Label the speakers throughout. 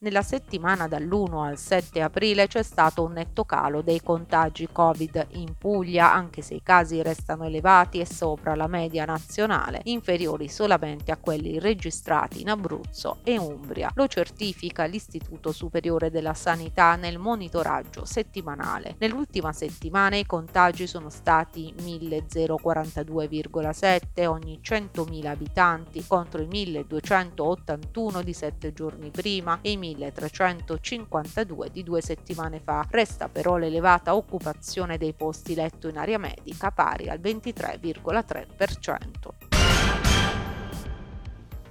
Speaker 1: Nella settimana dall'1 al 7 aprile c'è stato un netto calo dei contagi Covid in Puglia, anche se i casi restano elevati e sopra la media nazionale, inferiori solamente a quelli registrati in Abruzzo e Umbria. Lo certifica l'Istituto Superiore della Sanità nel monitoraggio settimanale. Nell'ultima settimana i contagi sono stati 1042,7 ogni 100.000 abitanti contro i 1281 di sette giorni prima e i 1352 di due settimane fa. Resta però l'elevata occupazione dei posti letto in area medica pari al 23,3%.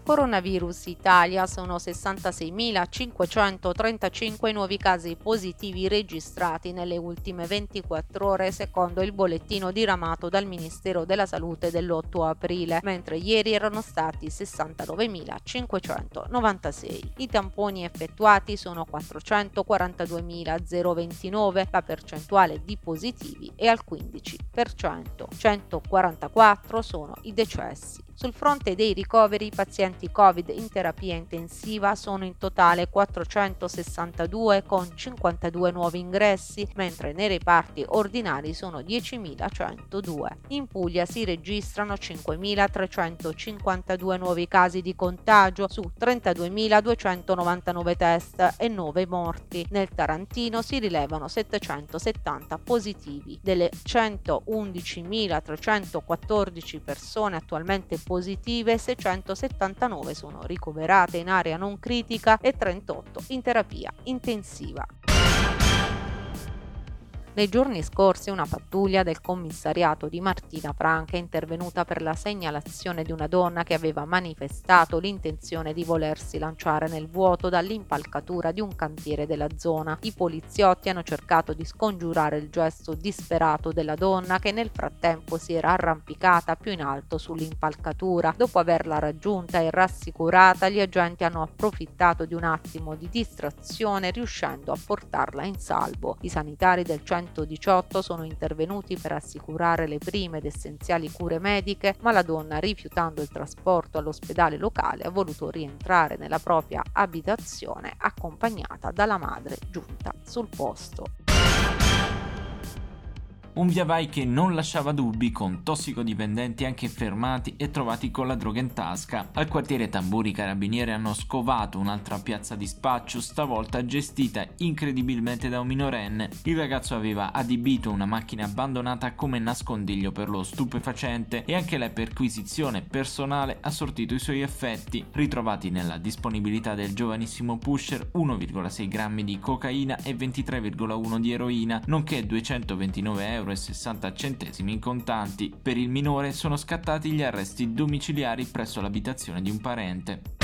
Speaker 1: Coronavirus Italia sono 66.535 nuovi casi positivi registrati nelle ultime 24 ore secondo il bollettino diramato dal Ministero della Salute dell'8 aprile, mentre ieri erano stati 69.596. I tamponi effettuati sono 442.029, la percentuale di positivi è al 15%. 144 sono i decessi. Sul fronte dei ricoveri, i pazienti Covid in terapia intensiva sono in totale 462 con 52 nuovi ingressi, mentre nei reparti ordinari sono 10.102. In Puglia si registrano 5.352 nuovi casi di contagio su 32.299 test e 9 morti. Nel Tarantino si rilevano 770 positivi. Delle 111.314 persone attualmente positive, 679 sono ricoverate in area non critica e 38 in terapia intensiva. Nei giorni scorsi una pattuglia del commissariato di Martina Franca è intervenuta per la segnalazione di una donna che aveva manifestato l'intenzione di volersi lanciare nel vuoto dall'impalcatura di un cantiere della zona. I poliziotti hanno cercato di scongiurare il gesto disperato della donna che nel frattempo si era arrampicata più in alto sull'impalcatura. Dopo averla raggiunta e rassicurata, gli agenti hanno approfittato di un attimo di distrazione riuscendo a portarla in salvo. I sanitari del centro 118 sono intervenuti per assicurare le prime ed essenziali cure mediche, ma la donna, rifiutando il trasporto all'ospedale locale, ha voluto rientrare nella propria abitazione accompagnata dalla madre giunta sul posto.
Speaker 2: Un via vai che non lasciava dubbi con tossicodipendenti anche fermati e trovati con la droga in tasca. Al quartiere Tamburi i carabinieri hanno scovato un'altra piazza di spaccio, stavolta gestita incredibilmente da un minorenne. Il ragazzo aveva adibito una macchina abbandonata come nascondiglio per lo stupefacente e anche la perquisizione personale ha sortito i suoi effetti. Ritrovati nella disponibilità del giovanissimo pusher 1,6 grammi di cocaina e 23,1 di eroina, nonché 229 euro 1,60 in contanti. Per il minore sono scattati gli arresti domiciliari presso l'abitazione di un parente.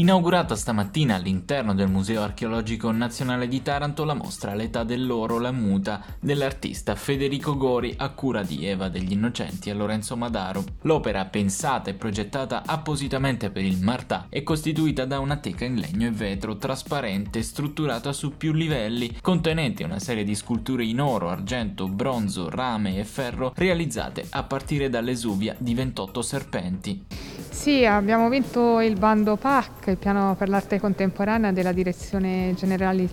Speaker 2: Inaugurata stamattina all'interno del Museo Archeologico Nazionale di Taranto la mostra L'età dell'oro, la muta dell'artista Federico Gori a cura di Eva degli Innocenti e Lorenzo Madaro. L'opera, pensata e progettata appositamente per il Martà, è costituita da una teca in legno e vetro trasparente strutturata su più livelli, contenente una serie di sculture in oro, argento, bronzo, rame e ferro realizzate a partire dall'esuvia di 28 serpenti.
Speaker 3: Sì, abbiamo vinto il bando PAC, il piano per l'arte contemporanea della Direzione Generale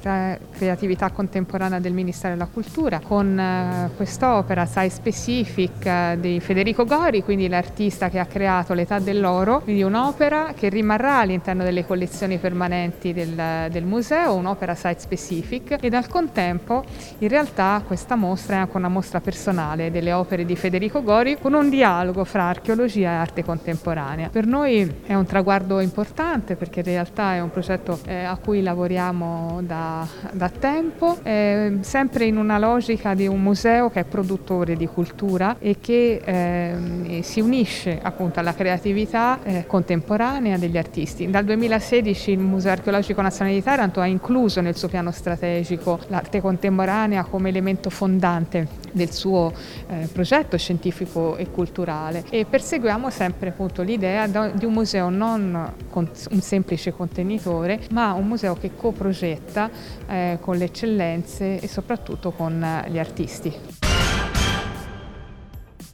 Speaker 3: Creatività Contemporanea del Ministero della Cultura, con eh, quest'opera Site Specific eh, di Federico Gori, quindi l'artista che ha creato L'età dell'oro, quindi un'opera che rimarrà all'interno delle collezioni permanenti del, del museo, un'opera Site Specific e al contempo in realtà questa mostra è anche una mostra personale delle opere di Federico Gori con un dialogo fra archeologia e arte contemporanea. Per noi è un traguardo importante perché in realtà è un progetto eh, a cui lavoriamo da, da tempo, eh, sempre in una logica di un museo che è produttore di cultura e che eh, si unisce appunto alla creatività eh, contemporanea degli artisti. Dal 2016 il Museo Archeologico Nazionale di Taranto ha incluso nel suo piano strategico l'arte contemporanea come elemento fondante del suo eh, progetto scientifico e culturale e perseguiamo sempre appunto l'idea di un museo non con un semplice contenitore ma un museo che coprogetta eh, con le eccellenze e soprattutto con gli artisti.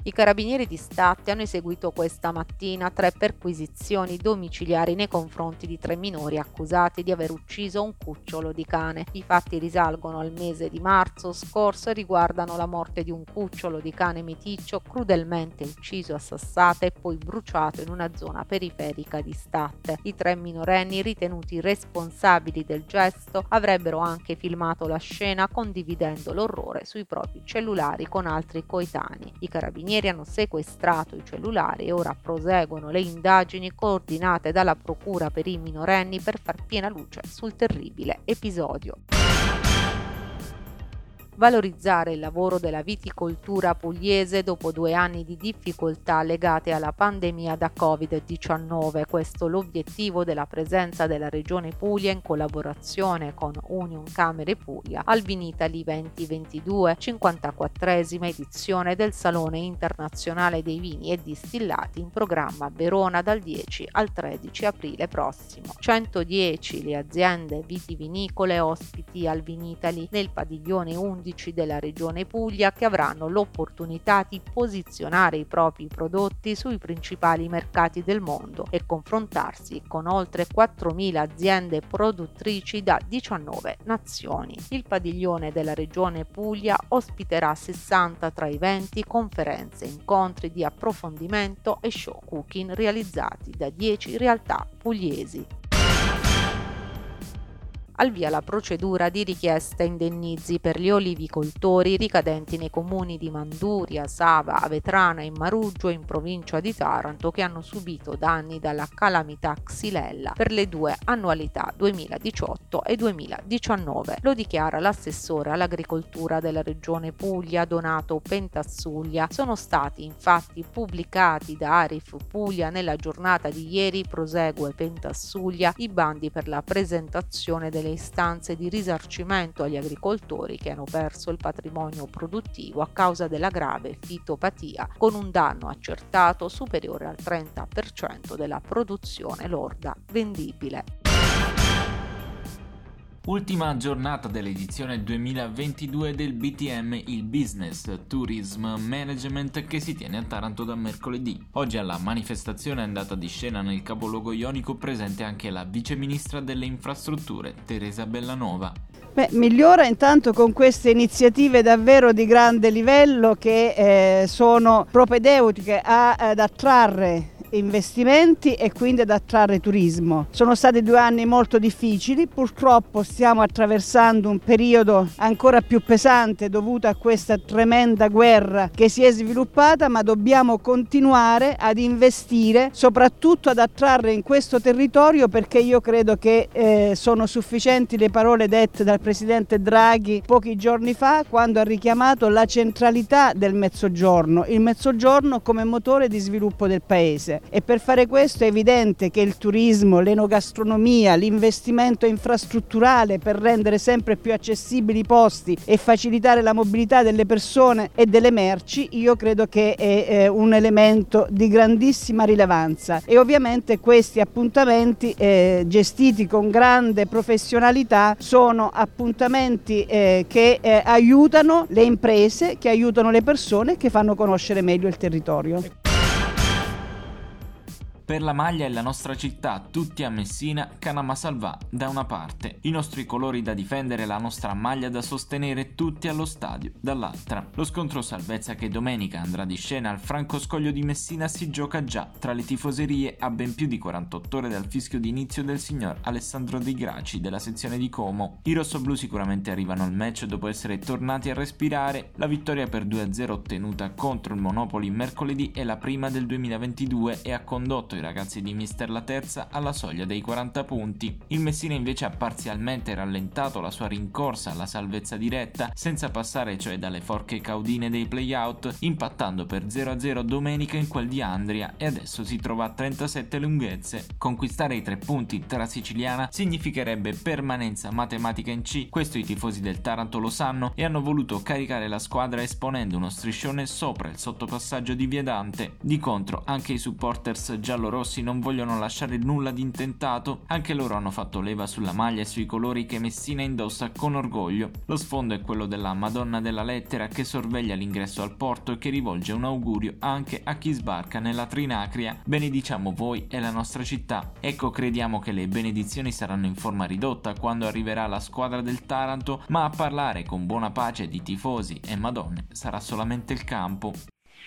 Speaker 1: I carabinieri di Statte hanno eseguito questa mattina tre perquisizioni domiciliari nei confronti di tre minori accusati di aver ucciso un cucciolo di cane. I fatti risalgono al mese di marzo scorso e riguardano la morte di un cucciolo di cane meticcio crudelmente ucciso a Sassate e poi bruciato in una zona periferica di Statte. I tre minorenni ritenuti responsabili del gesto avrebbero anche filmato la scena condividendo l'orrore sui propri cellulari con altri coetanei. I carabinieri hanno sequestrato i cellulari e ora proseguono le indagini coordinate dalla Procura per i minorenni per far piena luce sul terribile episodio valorizzare il lavoro della viticoltura pugliese dopo due anni di difficoltà legate alla pandemia da Covid-19. Questo l'obiettivo della presenza della Regione Puglia in collaborazione con Union Camere Puglia al Vinitali 2022, 54esima edizione del Salone Internazionale dei Vini e Distillati in programma a Verona dal 10 al 13 aprile prossimo. 110 le aziende vitivinicole ospiti al Vinitali nel padiglione 11 11 della regione Puglia che avranno l'opportunità di posizionare i propri prodotti sui principali mercati del mondo e confrontarsi con oltre 4.000 aziende produttrici da 19 nazioni. Il padiglione della regione Puglia ospiterà 60 tra eventi, conferenze, incontri di approfondimento e show cooking realizzati da 10 realtà pugliesi al via la procedura di richiesta indennizi per gli olivicoltori ricadenti nei comuni di Manduria, Sava, Avetrana e Maruggio in provincia di Taranto che hanno subito danni dalla calamità Xylella per le due annualità 2018 e 2019. Lo dichiara l'assessore all'agricoltura della regione Puglia Donato Pentassuglia. Sono stati infatti pubblicati da Arif Puglia nella giornata di ieri prosegue Pentassuglia i bandi per la presentazione delle istanze di risarcimento agli agricoltori che hanno perso il patrimonio produttivo a causa della grave fitopatia, con un danno accertato superiore al 30% della produzione lorda vendibile.
Speaker 2: Ultima giornata dell'edizione 2022 del BTM, il Business Tourism Management che si tiene a Taranto da mercoledì. Oggi alla manifestazione è andata di scena nel capoluogo ionico presente anche la viceministra delle infrastrutture, Teresa Bellanova.
Speaker 4: Beh, migliora intanto con queste iniziative davvero di grande livello che eh, sono propedeutiche ad attrarre investimenti e quindi ad attrarre turismo. Sono stati due anni molto difficili, purtroppo stiamo attraversando un periodo ancora più pesante dovuto a questa tremenda guerra che si è sviluppata, ma dobbiamo continuare ad investire, soprattutto ad attrarre in questo territorio perché io credo che eh, sono sufficienti le parole dette dal Presidente Draghi pochi giorni fa quando ha richiamato la centralità del Mezzogiorno, il Mezzogiorno come motore di sviluppo del Paese e per fare questo è evidente che il turismo, l'enogastronomia, l'investimento infrastrutturale per rendere sempre più accessibili i posti e facilitare la mobilità delle persone e delle merci, io credo che è un elemento di grandissima rilevanza e ovviamente questi appuntamenti eh, gestiti con grande professionalità sono appuntamenti eh, che eh, aiutano le imprese, che aiutano le persone, che fanno conoscere meglio il territorio.
Speaker 2: Per la maglia e la nostra città, tutti a Messina, Canama Salvà da una parte. I nostri colori da difendere, la nostra maglia da sostenere, tutti allo stadio dall'altra. Lo scontro salvezza che domenica andrà di scena al Franco Scoglio di Messina si gioca già tra le tifoserie a ben più di 48 ore dal fischio d'inizio del signor Alessandro Di Graci della sezione di Como. I rossoblù sicuramente arrivano al match dopo essere tornati a respirare. La vittoria per 2-0 ottenuta contro il Monopoli mercoledì è la prima del 2022 e ha condotto i ragazzi di Mister La Terza alla soglia dei 40 punti. Il Messina invece ha parzialmente rallentato la sua rincorsa alla salvezza diretta, senza passare cioè dalle forche caudine dei playout, impattando per 0-0 domenica in quel di Andria e adesso si trova a 37 lunghezze. Conquistare i tre punti tra siciliana significherebbe permanenza matematica in C, questo i tifosi del Taranto lo sanno e hanno voluto caricare la squadra esponendo uno striscione sopra il sottopassaggio di Viedante. Di contro anche i supporters giallo giallorossi non vogliono lasciare nulla di intentato, anche loro hanno fatto leva sulla maglia e sui colori che Messina indossa con orgoglio. Lo sfondo è quello della Madonna della Lettera che sorveglia l'ingresso al porto e che rivolge un augurio anche a chi sbarca nella Trinacria. Benediciamo voi e la nostra città. Ecco, crediamo che le benedizioni saranno in forma ridotta quando arriverà la squadra del Taranto, ma a parlare con buona pace di tifosi e madonne sarà solamente il campo.